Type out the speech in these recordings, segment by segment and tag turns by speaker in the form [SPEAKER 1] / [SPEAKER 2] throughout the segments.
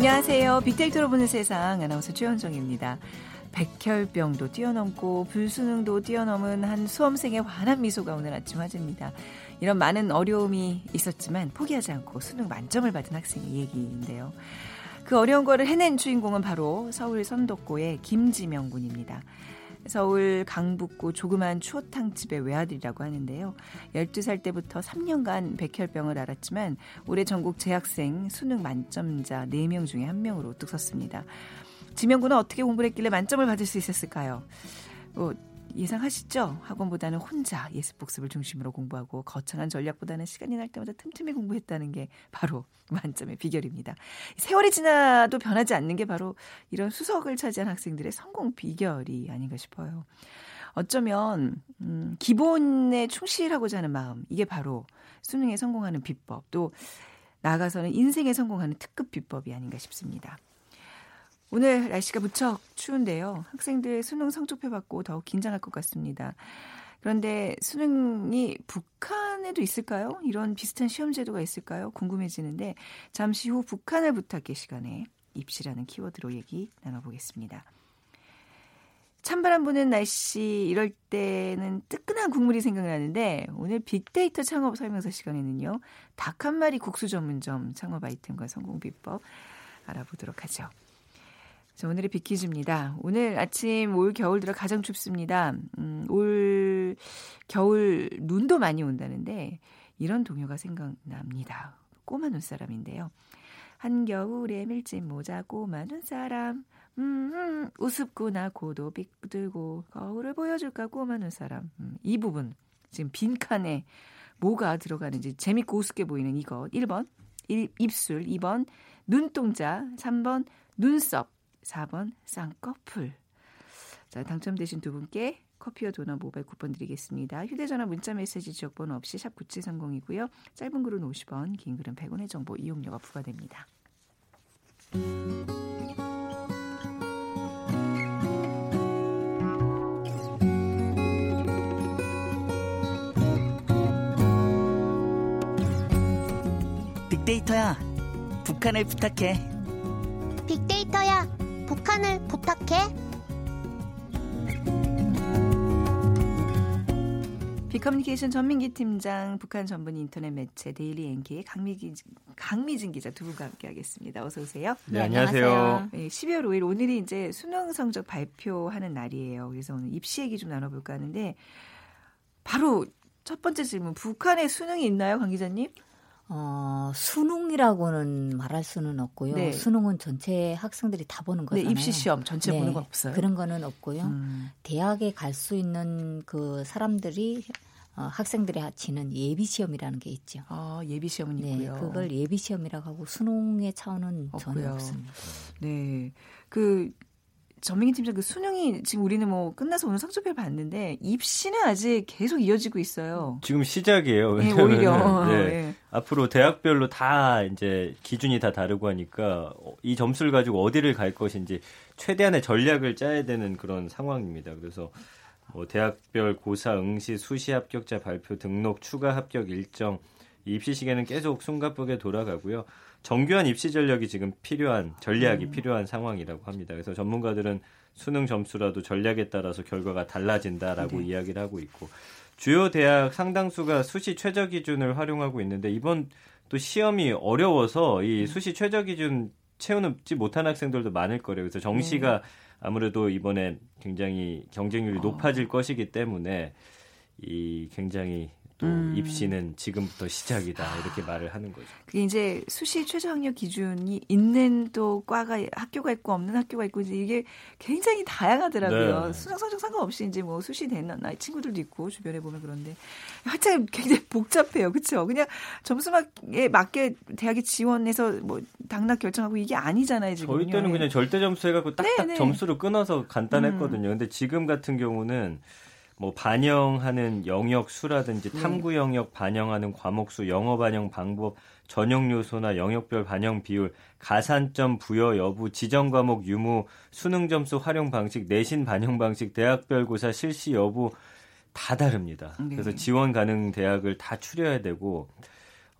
[SPEAKER 1] 안녕하세요. 빅데이터로 보는 세상 아나운서 최현정입니다. 백혈병도 뛰어넘고 불수능도 뛰어넘은 한 수험생의 환한 미소가 오늘 아침 화제입니다. 이런 많은 어려움이 있었지만 포기하지 않고 수능 만점을 받은 학생의 얘기인데요. 그 어려운 거를 해낸 주인공은 바로 서울 선덕고의 김지명 군입니다. 서울 강북구 조그만 추어탕집의 외아들이라고 하는데요. 12살 때부터 3년간 백혈병을 앓았지만 올해 전국 재학생 수능 만점자 4명 중에 1명으로 우뚝 섰습니다. 지명군은 어떻게 공부를 했길래 만점을 받을 수 있었을까요? 뭐 예상하시죠? 학원보다는 혼자 예습 복습을 중심으로 공부하고 거창한 전략보다는 시간이 날 때마다 틈틈이 공부했다는 게 바로 만점의 비결입니다. 세월이 지나도 변하지 않는 게 바로 이런 수석을 차지한 학생들의 성공 비결이 아닌가 싶어요. 어쩌면 음, 기본에 충실하고자 하는 마음 이게 바로 수능에 성공하는 비법 또 나아가서는 인생에 성공하는 특급 비법이 아닌가 싶습니다. 오늘 날씨가 무척 추운데요. 학생들 수능 성적표 받고 더욱 긴장할 것 같습니다. 그런데 수능이 북한에도 있을까요? 이런 비슷한 시험 제도가 있을까요? 궁금해지는데 잠시 후 북한을 부탁해 시간에 입시라는 키워드로 얘기 나눠보겠습니다. 찬바람 부는 날씨 이럴 때는 뜨끈한 국물이 생각나는데 오늘 빅데이터 창업 설명서 시간에는요. 닭 한 마리 국수 전문점 창업 아이템과 성공 비법 알아보도록 하죠. 자, 오늘의 빅퀴즈입니다. 오늘 아침 올 겨울 들어 가장 춥습니다. 음, 올 겨울 눈도 많이 온다는데 이런 동요가 생각납니다. 꼬마 눈사람인데요. 한겨울에 밀짚 모자 꼬마 눈사람 음, 음 우습구나 고도 빅들고 거울을 보여줄까 꼬마 눈사람 음, 이 부분 지금 빈칸에 뭐가 들어가는지 재밌고 우습게 보이는 이거 1번 입술 2번 눈동자 3번 눈썹 4번 쌍꺼풀. 자, 당첨되신 두 분께 커피와 도넛 모바일 쿠폰 드리겠습니다. 휴대전화 문자메시지 지역번호 없이 샵 9730이고요. 짧은 글은 50원, 긴 글은 100원의 정보 이용료가 부과됩니다.
[SPEAKER 2] 빅데이터야, 북한을 부탁해.
[SPEAKER 3] 빅데이터야, 북한을 부탁해.
[SPEAKER 1] 비커뮤니케이션 전민기 팀장, 북한 전문 인터넷 매체 데일리 NK의 강미기, 강미진 기자 두 분과 함께하겠습니다. 어서 오세요.
[SPEAKER 4] 네, 네 안녕하세요.
[SPEAKER 1] 네, 12월 5일 오늘이 이제 수능 성적 발표하는 날이에요. 그래서 오늘 입시 얘기 좀 나눠볼까 하는데 바로 첫 번째 질문, 북한에 수능이 있나요, 강 기자님?
[SPEAKER 5] 어, 수능이라고는 말할 수는 없고요. 네. 수능은 전체 학생들이 다 보는 네, 거잖아요.
[SPEAKER 1] 네, 입시 시험 전체 네, 보는 건 없어요.
[SPEAKER 5] 그런 거는 없고요. 음. 대학에 갈 수 있는 그 사람들이 어, 학생들이 치는 예비 시험이라는 게 있죠.
[SPEAKER 1] 아, 예비 시험은 네, 있고요.
[SPEAKER 5] 그걸 예비 시험이라고 하고 수능의 차원은 없고요. 전혀 없습니다.
[SPEAKER 1] 네. 그 전민기 팀장 그 수능이 지금 우리는 뭐 끝나서 오늘 성적표 봤는데 입시는 아직 계속 이어지고 있어요.
[SPEAKER 4] 지금 시작이에요.
[SPEAKER 1] 네, 오히려.
[SPEAKER 4] 네. 네. 앞으로 대학별로 다 이제 기준이 다 다르고 하니까 이 점수를 가지고 어디를 갈 것인지 최대한의 전략을 짜야 되는 그런 상황입니다. 그래서 뭐 대학별 고사 응시 수시 합격자 발표 등록 추가 합격 일정 입시 시계는 계속 숨가쁘게 돌아가고요. 정교한 입시 전략이 지금 필요한 전략이 음. 필요한 상황이라고 합니다. 그래서 전문가들은 수능 점수라도 전략에 따라서 결과가 달라진다라고 네. 이야기를 하고 있고 주요 대학 상당수가 수시 최저 기준을 활용하고 있는데 이번 또 시험이 어려워서 이 음. 수시 최저 기준 채우지 못한 학생들도 많을 거래요. 그래서 정시가 네. 아무래도 이번에 굉장히 경쟁률이 어. 높아질 것이기 때문에 이 굉장히 또 음. 입시는 지금부터 시작이다 이렇게 말을 하는 거죠.
[SPEAKER 1] 그게 이제 수시 최저 학력 기준이 있는 또 과가 학교가 있고 없는 학교가 있고 이제 이게 굉장히 다양하더라고요. 네. 수능 성적 상관없이 이제 뭐 수시 되는 나이 친구들도 있고 주변에 보면 그런데 하여튼 굉장히 복잡해요. 그렇죠? 그냥 점수에 맞게 대학에 지원해서 뭐 당락 결정하고 이게 아니잖아요, 지금.
[SPEAKER 4] 저희 때는 그냥 절대 점수 해 갖고 딱딱 네, 네. 점수를 끊어서 간단했거든요. 음. 근데 지금 같은 경우는 뭐 반영하는 영역 수라든지 네. 탐구 영역 반영하는 과목 수, 영어 반영 방법, 전형 요소나 영역별 반영 비율, 가산점 부여 여부, 지정 과목 유무, 수능 점수 활용 방식, 내신 반영 방식, 대학별 고사 실시 여부 다 다릅니다. 네. 그래서 지원 가능 대학을 다 추려야 되고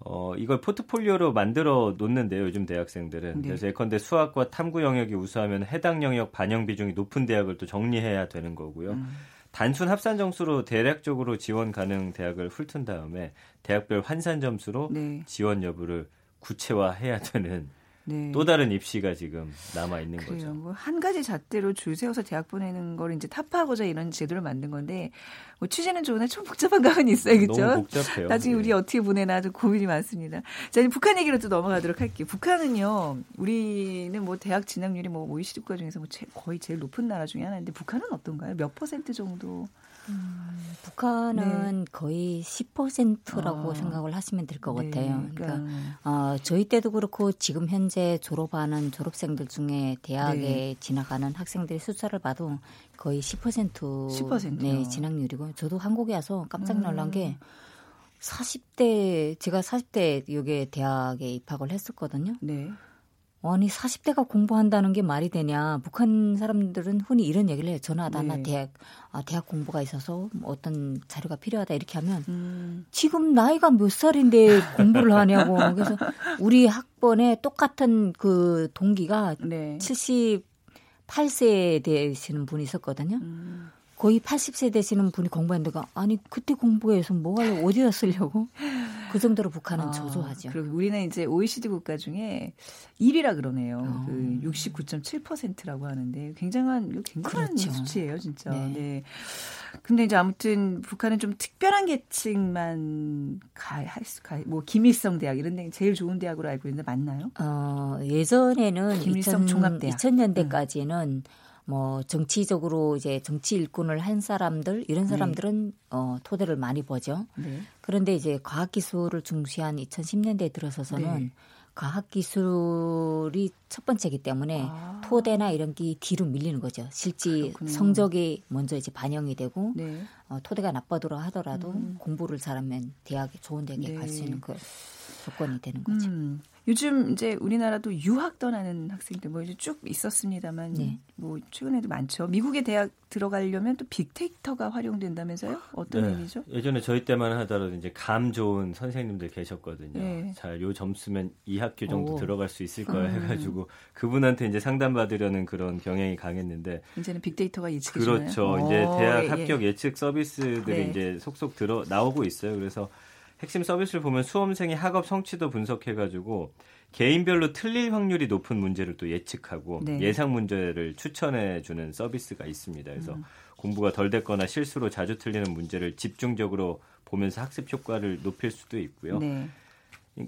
[SPEAKER 4] 어, 이걸 포트폴리오로 만들어 놓는데요, 요즘 대학생들은.
[SPEAKER 1] 네.
[SPEAKER 4] 그래서 예컨대 수학과 탐구 영역이 우수하면 해당 영역 반영 비중이 높은 대학을 또 정리해야 되는 거고요.
[SPEAKER 1] 음.
[SPEAKER 4] 단순 합산 점수로 대략적으로 지원 가능 대학을 훑은 다음에 대학별 환산 점수로
[SPEAKER 1] 네.
[SPEAKER 4] 지원 여부를 구체화해야 되는
[SPEAKER 1] 네.
[SPEAKER 4] 또 다른 입시가 지금 남아 있는. 거죠.
[SPEAKER 1] 뭐 한 가지 잣대로 줄 세워서 대학 보내는 걸 이제 타파하고자 이런 제도를 만든 건데 뭐 취지는 좋으나 좀 복잡한 감은 있어요, 그렇죠?
[SPEAKER 4] 너무 복잡해요.
[SPEAKER 1] 나중에 우리
[SPEAKER 4] 네.
[SPEAKER 1] 어떻게 보내나 좀 고민이 많습니다. 자, 이제 북한 얘기로 또 넘어가도록 할게요. 북한은요, 우리는 뭐 대학 진학률이 뭐 OECD 국가 중에서 뭐 제- 거의 제일 높은 나라 중에 하나인데 북한은 어떤가요? 몇 퍼센트 정도?
[SPEAKER 5] 북한은 거의 10%라고
[SPEAKER 1] 아.
[SPEAKER 5] 생각을 하시면 될것
[SPEAKER 1] 네,
[SPEAKER 5] 같아요. 그러니까 어, 저희 때도 그렇고 지금 현재 졸업하는 졸업생들 중에 대학에
[SPEAKER 1] 네.
[SPEAKER 5] 진학하는 학생들의 숫자를 봐도 거의 10%
[SPEAKER 1] 10%요.
[SPEAKER 5] 네, 진학률이고 저도 한국에 와서 깜짝
[SPEAKER 1] 음.
[SPEAKER 5] 놀란 게 40대 제가 40대 여기 대학에 입학을 했었거든요.
[SPEAKER 1] 네.
[SPEAKER 5] 아니 40대가 공부한다는 게 말이 되냐? 북한 사람들은 흔히 이런 얘기를 해요. 전화하다 나
[SPEAKER 1] 네.
[SPEAKER 5] 대학 아 대학 공부가 있어서 뭐 어떤 자료가 필요하다 이렇게 하면
[SPEAKER 1] 음,
[SPEAKER 5] 지금 나이가 몇 살인데 공부를 하냐고. 그래서 우리 학번에 똑같은 그 동기가
[SPEAKER 1] 네.
[SPEAKER 5] 78세 되시는 분이 있었거든요.
[SPEAKER 1] 음,
[SPEAKER 5] 거의 80세 되시는 분이 공부했는데 아니 그때 공부해서 뭐 하려고 어디다 쓰려고 그 정도로 북한은
[SPEAKER 1] 아,
[SPEAKER 5] 저조하죠.
[SPEAKER 1] 그리고 우리는 이제 OECD 국가 중에 1위라 그러네요.
[SPEAKER 5] 어.
[SPEAKER 1] 그 69.7%라고 하는데 굉장한 굉장한
[SPEAKER 5] 그렇죠.
[SPEAKER 1] 수치예요, 진짜. 네.
[SPEAKER 5] 네.
[SPEAKER 1] 근데 이제 아무튼 북한은 좀 특별한 계층만 가할수가뭐 김일성 대학 이런 데 제일 좋은 대학으로 알고 있는데 맞나요?
[SPEAKER 5] 어, 예전에는
[SPEAKER 1] 김일성
[SPEAKER 5] 2000,
[SPEAKER 1] 종합대학.
[SPEAKER 5] 2000년대까지는 뭐 정치적으로 이제 정치 일꾼을 한 사람들 이런 사람들은 어, 토대를 많이 보죠.
[SPEAKER 1] 네.
[SPEAKER 5] 그런데 이제 과학 기술을 중시한 2010년대에 들어서서는
[SPEAKER 1] 네.
[SPEAKER 5] 과학 기술이 첫 번째이기 때문에
[SPEAKER 1] 아.
[SPEAKER 5] 토대나 이런 게 뒤로 밀리는 거죠. 실제
[SPEAKER 1] 그렇군요.
[SPEAKER 5] 성적이 먼저 이제 반영이 되고
[SPEAKER 1] 네.
[SPEAKER 5] 어, 토대가 나빠더라 하더라도
[SPEAKER 1] 음.
[SPEAKER 5] 공부를 잘하면 대학에 좋은 대학에
[SPEAKER 1] 네.
[SPEAKER 5] 갈수 있는 그 조건이 되는 거죠.
[SPEAKER 1] 음, 요즘 이제 우리나라도 유학 떠나는 학생들 뭐 이제 쭉 있었습니다만
[SPEAKER 5] 네.
[SPEAKER 1] 뭐 최근에도 많죠. 미국의 대학 들어가려면 또 빅데이터가 활용된다면서요? 어떤
[SPEAKER 4] 네.
[SPEAKER 1] 의미죠?
[SPEAKER 4] 예전에 저희 때만 하더라도 이제 감 좋은 선생님들 계셨거든요.
[SPEAKER 1] 네.
[SPEAKER 4] 자, 요 점수면 이 학교 정도
[SPEAKER 5] 오.
[SPEAKER 4] 들어갈 수 있을 거야
[SPEAKER 1] 음.
[SPEAKER 4] 해가지고 그분한테 이제 상담받으려는 그런 경향이 강했는데
[SPEAKER 1] 이제는 빅데이터가 예측해 주나요?
[SPEAKER 4] 그렇죠. 이제
[SPEAKER 1] 오,
[SPEAKER 4] 대학
[SPEAKER 1] 예, 예.
[SPEAKER 4] 합격 예 측 서비스들이
[SPEAKER 1] 네.
[SPEAKER 4] 이제 속속 들어 나오고 있어요. 그래서 핵심 서비스를 보면 수험생의 학업 성취도 분석해가지고 개인별로 틀릴 확률이 높은 문제를 또 예측하고
[SPEAKER 1] 네.
[SPEAKER 4] 예상 문제를 추천해 주는 서비스가 있습니다. 그래서
[SPEAKER 1] 음.
[SPEAKER 4] 공부가 덜 됐거나 실수로 자주 틀리는 문제를 집중적으로 보면서 학습 효과를 높일 수도 있고요.
[SPEAKER 1] 네.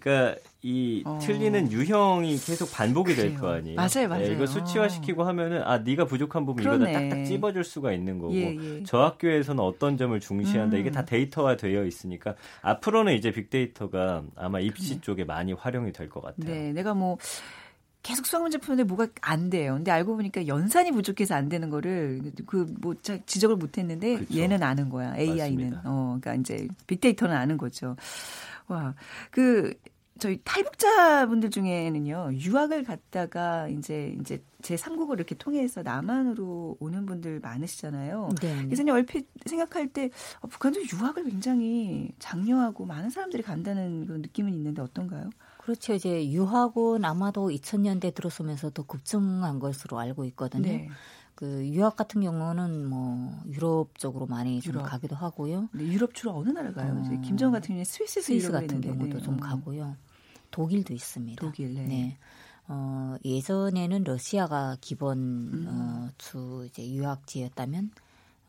[SPEAKER 4] 그러니까 이
[SPEAKER 1] 어.
[SPEAKER 4] 틀리는 유형이 계속 반복이 될. 거 아니에요.
[SPEAKER 1] 맞아요, 맞아요.
[SPEAKER 4] 이거 수치화시키고 하면은 아 네가 부족한 부분 이거
[SPEAKER 1] 그러네.
[SPEAKER 4] 다 딱딱 찝어줄 수가 있는 거고
[SPEAKER 1] 예, 예.
[SPEAKER 4] 저 학교에서는 어떤 점을 중시한다
[SPEAKER 1] 음.
[SPEAKER 4] 이게 다 데이터화 되어 있으니까 앞으로는 이제 빅데이터가 아마 입시
[SPEAKER 1] 그래.
[SPEAKER 4] 쪽에 많이 활용이 될 것 같아요.
[SPEAKER 1] 네, 내가 뭐 계속 수학 문제 푸는데 뭐가 안 돼요. 근데 알고 보니까 연산이 부족해서 안 되는 거를 그뭐 지적을 못 했는데
[SPEAKER 4] 그쵸.
[SPEAKER 1] 얘는 아는 거야. AI는.
[SPEAKER 4] 맞습니다.
[SPEAKER 1] 어, 그러니까 이제 빅데이터는 아는 거죠. 와. 그 저희 탈북자분들 중에는요. 유학을 갔다가 이제 이제 제 3국을 이렇게 통해서 남한으로 오는 분들 많으시잖아요.
[SPEAKER 5] 네. 네.
[SPEAKER 1] 그래서 얼핏 생각할 때 어, 북한도 유학을 굉장히 장려하고 많은 사람들이 간다는 그런 느낌은 있는데 어떤가요?
[SPEAKER 5] 그렇죠. 이제 유학은 아마도 2000년대 들어서면서 더 급증한 것으로 알고 있거든요.
[SPEAKER 1] 네.
[SPEAKER 5] 그 유학 같은 경우는 뭐 유럽 쪽으로 많이 좀
[SPEAKER 1] 유럽.
[SPEAKER 5] 가기도 하고요.
[SPEAKER 1] 네, 유럽 주로 어느 나라 가요?
[SPEAKER 5] 어,
[SPEAKER 1] 이제 김정 같은 경우에 스위스
[SPEAKER 5] 스위스 같은 경우도
[SPEAKER 1] 네.
[SPEAKER 5] 좀
[SPEAKER 1] 어,
[SPEAKER 5] 가고요. 독일도 있습니다.
[SPEAKER 1] 독일, 네.
[SPEAKER 5] 네. 어, 예전에는 러시아가 기본
[SPEAKER 1] 음.
[SPEAKER 5] 어, 주 이제 유학지였다면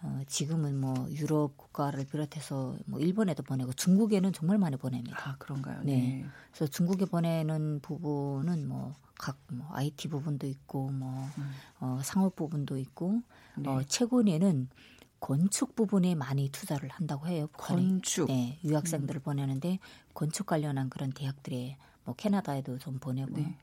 [SPEAKER 5] 어, 지금은 뭐 유럽 국가를 비롯해서 뭐 일본에도 보내고 중국에는 정말 많이 보냅니다.
[SPEAKER 1] 아 그런가요?
[SPEAKER 5] 네.
[SPEAKER 1] 네.
[SPEAKER 5] 그래서 중국에 보내는 부분은 뭐각 뭐 IT 부분도 있고 뭐
[SPEAKER 1] 음.
[SPEAKER 5] 어, 상업 부분도 있고
[SPEAKER 1] 네.
[SPEAKER 5] 어, 최근에는 건축 부분에 많이 투자를 한다고 해요.
[SPEAKER 1] 건축.
[SPEAKER 5] 네, 유학생들을
[SPEAKER 1] 음.
[SPEAKER 5] 보내는데 건축 관련한 그런 대학들에 뭐 캐나다에도 좀 보내고
[SPEAKER 1] 네.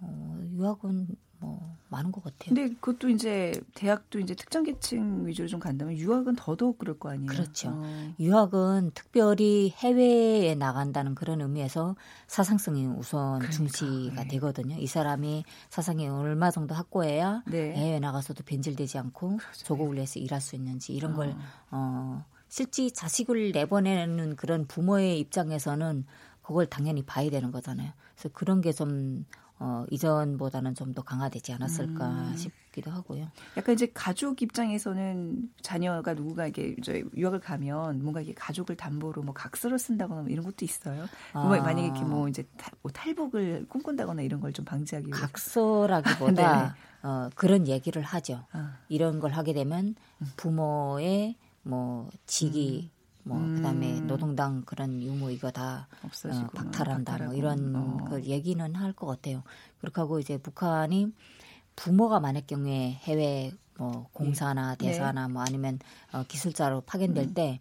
[SPEAKER 5] 어, 유학은 뭐 많은 것 같아요.
[SPEAKER 1] 근데 그것도 이제 대학도 이제 특정 계층 위주로 좀 간다면 유학은 더더욱 그럴 거 아니에요.
[SPEAKER 5] 그렇죠.
[SPEAKER 1] 어.
[SPEAKER 5] 유학은 특별히 해외에 나간다는 그런 의미에서 사상성이 우선
[SPEAKER 1] 그러니까,
[SPEAKER 5] 중시가
[SPEAKER 1] 네.
[SPEAKER 5] 되거든요. 이 사람이 사상이 얼마 정도 확고해야
[SPEAKER 1] 네.
[SPEAKER 5] 해외에 나가서도 변질되지 않고
[SPEAKER 1] 그렇죠.
[SPEAKER 5] 조국을 위해서 일할 수 있는지 이런 걸
[SPEAKER 1] 어.
[SPEAKER 5] 어, 실제 자식을 내보내는 그런 부모의 입장에서는 그걸 당연히 봐야 되는 거잖아요. 그래서 그런 게좀 어, 이전보다는 좀 더 강화되지 않았을까
[SPEAKER 1] 음.
[SPEAKER 5] 싶기도 하고요.
[SPEAKER 1] 약간 이제 가족 입장에서는 자녀가 누구가 이게 이제 유학을 가면 뭔가 이게 가족을 담보로 뭐 각서를 쓴다거나 뭐 이런 것도 있어요. 뭐
[SPEAKER 5] 아.
[SPEAKER 1] 만약에 이렇게 뭐 이제 탈, 뭐 탈북을 꿈꾼다거나 이런 걸 좀 방지하기 위해서.
[SPEAKER 5] 각서라기보다
[SPEAKER 1] 네.
[SPEAKER 5] 어, 그런 얘기를 하죠.
[SPEAKER 1] 아.
[SPEAKER 5] 이런 걸 하게 되면 부모의 뭐 직위 뭐
[SPEAKER 1] 음.
[SPEAKER 5] 그다음에 노동당 그런 유무 이거 다
[SPEAKER 1] 어,
[SPEAKER 5] 박탈한다 뭐
[SPEAKER 1] 박탈하고.
[SPEAKER 5] 이런
[SPEAKER 1] 어.
[SPEAKER 5] 그 얘기는 할 것 같아요. 그렇게 하고 이제 북한이 부모가 많을 경우에 해외 뭐 공사나
[SPEAKER 1] 네.
[SPEAKER 5] 대사나 뭐 아니면 어, 기술자로 파견될
[SPEAKER 1] 음.
[SPEAKER 5] 때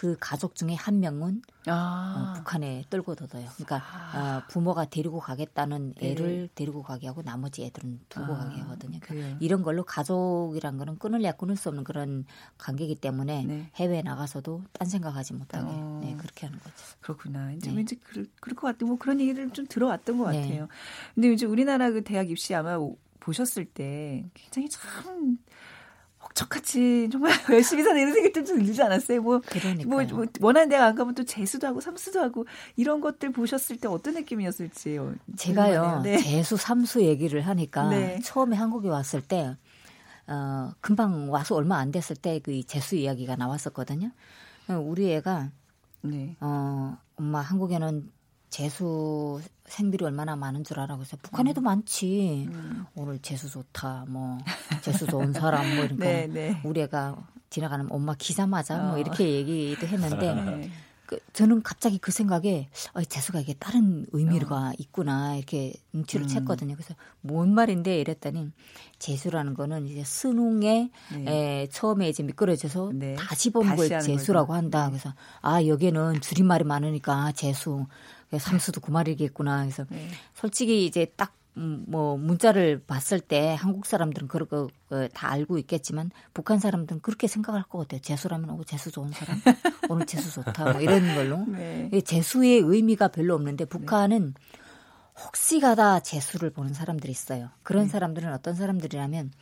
[SPEAKER 5] 그 가족 중에 한 명은
[SPEAKER 1] 아.
[SPEAKER 5] 어, 북한에 떨고 둬둬요. 그러니까
[SPEAKER 1] 아.
[SPEAKER 5] 어, 부모가 데리고 가겠다는
[SPEAKER 1] 네.
[SPEAKER 5] 애를 데리고 가게 하고 나머지 애들은 두고
[SPEAKER 1] 아,
[SPEAKER 5] 가게 하거든요.
[SPEAKER 1] 그래요.
[SPEAKER 5] 이런 걸로 가족이란 거는 끊을래야 끊을 수 없는 그런 관계이기 때문에
[SPEAKER 1] 네.
[SPEAKER 5] 해외 나가서도 딴 생각하지 못하게
[SPEAKER 1] 어.
[SPEAKER 5] 네, 그렇게 하는 거죠.
[SPEAKER 1] 그렇구나. 이제
[SPEAKER 5] 네.
[SPEAKER 1] 왠지 그럴, 그럴 것 같고 뭐 그런 얘기를 좀 들어왔던 것
[SPEAKER 5] 네.
[SPEAKER 1] 같아요. 근데 이제 우리나라 그 대학 입시 아마 오- 보셨을 때 굉장히 참 헉적같이 정말 열심히 사는 이런 생각이 좀 들지 않았어요? 뭐. 뭐, 뭐 원하는 대학 안 가면 또 재수도 하고 삼수도 하고 이런 것들 보셨을 때 어떤 느낌이었을지 요
[SPEAKER 5] 제가요
[SPEAKER 1] 네.
[SPEAKER 5] 재수 삼수 얘기를 하니까
[SPEAKER 1] 네.
[SPEAKER 5] 처음에 한국에 왔을 때 어, 금방 와서 얼마 안 됐을 때 그 재수 이야기가 나왔었거든요. 어, 우리 애가
[SPEAKER 1] 네.
[SPEAKER 5] 어, 엄마 한국에는 재수 생들이 얼마나 많은 줄 알아. 그래서 북한에도 많지.
[SPEAKER 1] 음.
[SPEAKER 5] 오늘 재수 좋다. 뭐 재수 좋은 사람 뭐 이러니까
[SPEAKER 1] 네, 네.
[SPEAKER 5] 우리 애가 지나가는 엄마 기사 맞아. 뭐
[SPEAKER 1] 어.
[SPEAKER 5] 이렇게 얘기도 했는데
[SPEAKER 1] 네.
[SPEAKER 5] 그, 저는 갑자기 그 생각에 어, 재수가 이게 다른 의미가 있구나 이렇게 눈치를
[SPEAKER 1] 음.
[SPEAKER 5] 챘거든요. 그래서 뭔 말인데 이랬더니 재수라는 거는 이제 수능에
[SPEAKER 1] 네.
[SPEAKER 5] 에, 처음에 이제 미끄러져서
[SPEAKER 1] 네.
[SPEAKER 5] 다시 보는
[SPEAKER 1] 다시
[SPEAKER 5] 걸
[SPEAKER 1] 하는
[SPEAKER 5] 재수라고. 한다. 그래서 아 여기는 줄임말이 많으니까 재수 삼수도 그 말이겠구나. 그래서
[SPEAKER 1] 네.
[SPEAKER 5] 솔직히 이제 딱 음, 뭐 문자를 봤을 때 한국 사람들은 그런 거다 알고 있겠지만 북한 사람들은 그렇게 생각할 것 같아요. 재수라면 오 재수 좋은 사람 오늘 재수 좋다 뭐 이런 걸로
[SPEAKER 1] 네.
[SPEAKER 5] 이 재수의 의미가 별로 없는데 북한은 혹시 가다 재수를 보는 사람들이 있어요. 그런
[SPEAKER 1] 네.
[SPEAKER 5] 사람들은 어떤 사람들이라면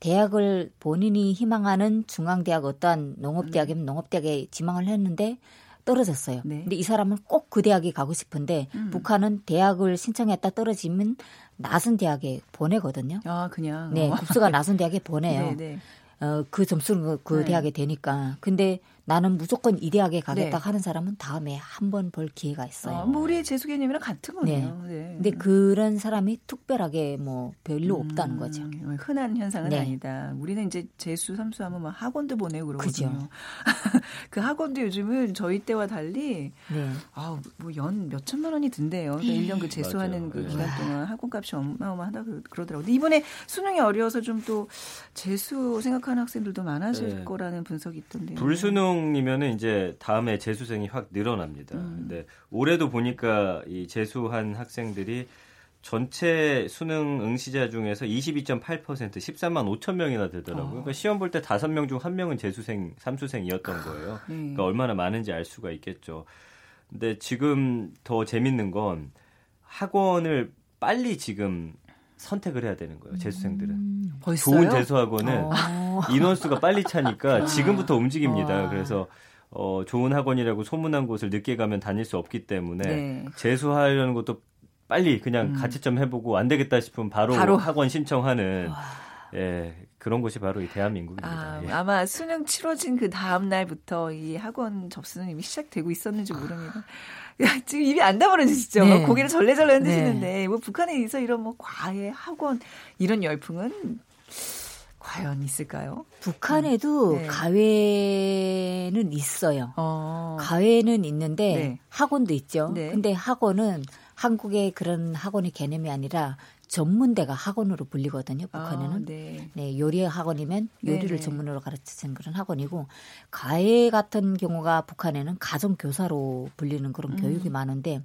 [SPEAKER 5] 대학을 본인이 희망하는 중앙대학 어떠한 농업대학이면 농업대학에 지망을 했는데 떨어졌어요.
[SPEAKER 1] 네.
[SPEAKER 5] 근데 이 사람은 꼭 그 대학에 가고 싶은데
[SPEAKER 1] 음.
[SPEAKER 5] 북한은 대학을 신청했다 떨어지면 낮은 대학에 보내거든요.
[SPEAKER 1] 아, 그냥.
[SPEAKER 5] 네,
[SPEAKER 1] 어.
[SPEAKER 5] 급수가 낮은 대학에 보내요.
[SPEAKER 1] 네, 네.
[SPEAKER 5] 어, 그 점수는 그, 그
[SPEAKER 1] 네.
[SPEAKER 5] 대학에 되니까. 근데 나는 무조건 이 대학에 가겠다
[SPEAKER 1] 네.
[SPEAKER 5] 하는 사람은 다음에 한 번 볼 기회가 있어요.
[SPEAKER 1] 아, 뭐 우리의 재수 개념이랑 같은 거네요. 네.
[SPEAKER 5] 근데 그런 사람이 특별하게 뭐 별로 없다는 거죠.
[SPEAKER 1] 음, 흔한 현상은
[SPEAKER 5] 네.
[SPEAKER 1] 아니다. 우리는 이제 재수, 삼수하면 막 학원도 보내고 그러거든요.
[SPEAKER 5] 그
[SPEAKER 1] 학원도 요즘은 저희 때와 달리
[SPEAKER 5] 네.
[SPEAKER 1] 아우 뭐연 몇천만 원이 든대요. 그러니까 1년 그 재수하는. 그
[SPEAKER 4] 네.
[SPEAKER 1] 기간 동안 학원값이 어마어마하다 그- 그러더라고요. 근데 이번에 수능이 어려워서 좀 또 재수 생각하는 학생들도 많아질
[SPEAKER 4] 네.
[SPEAKER 1] 거라는 분석이 있던데.
[SPEAKER 4] 불수능 이면은 이제 다음에 재수생이 확 늘어납니다.
[SPEAKER 1] 음.
[SPEAKER 4] 근데 올해도 보니까 이 재수한 학생들이 전체 수능 응시자 중에서 22.8% 13만 5천 명이나 되더라고요.
[SPEAKER 1] 어.
[SPEAKER 4] 그러니까 시험 볼 때 다섯 명 중 한 명은 재수생, 삼수생이었던 거예요.
[SPEAKER 1] 네.
[SPEAKER 4] 그러니까 얼마나 많은지 알 수가 있겠죠. 근데 지금 더 재밌는 건 학원을 빨리 지금 선택을 해야 되는 거예요. 재수생들은.
[SPEAKER 1] 음, 벌써요?
[SPEAKER 4] 좋은 재수학원은
[SPEAKER 5] 어.
[SPEAKER 4] 인원수가 빨리 차니까 지금부터 움직입니다.
[SPEAKER 1] 와.
[SPEAKER 4] 그래서 어, 좋은 학원이라고 소문난 곳을 늦게 가면 다닐 수 없기 때문에
[SPEAKER 1] 네.
[SPEAKER 4] 재수하려는 것도 빨리 그냥
[SPEAKER 1] 음.
[SPEAKER 4] 가채점 해보고 안 되겠다 싶으면 바로,
[SPEAKER 1] 바로.
[SPEAKER 4] 학원 신청하는 예, 그런 곳이 바로 이 대한민국입니다.
[SPEAKER 1] 아,
[SPEAKER 4] 예.
[SPEAKER 1] 아마 수능 치러진 그 다음 날부터 이 학원 접수는 이미 시작되고 있었는지 모릅니다. 야, 지금 입이 안 다물어지시죠?
[SPEAKER 5] 네.
[SPEAKER 1] 고개를 절레절레 흔드시는데 뭐 북한에서 이런 뭐 과외 학원 이런 열풍은 과연 있을까요?
[SPEAKER 5] 북한에도
[SPEAKER 1] 네.
[SPEAKER 5] 가외는 있어요.
[SPEAKER 1] 어.
[SPEAKER 5] 가외는 있는데
[SPEAKER 1] 네.
[SPEAKER 5] 학원도 있죠.
[SPEAKER 1] 네.
[SPEAKER 5] 근데 학원은 한국의 그런 학원의 개념이 아니라 전문대가 학원으로 불리거든요. 북한에는.
[SPEAKER 1] 아, 네.
[SPEAKER 5] 네, 요리 학원이면 요리를
[SPEAKER 1] 네네.
[SPEAKER 5] 전문으로 가르치는 그런 학원이고 가해 같은 경우가 북한에는 가정 교사로 불리는 그런
[SPEAKER 1] 음.
[SPEAKER 5] 교육이 많은데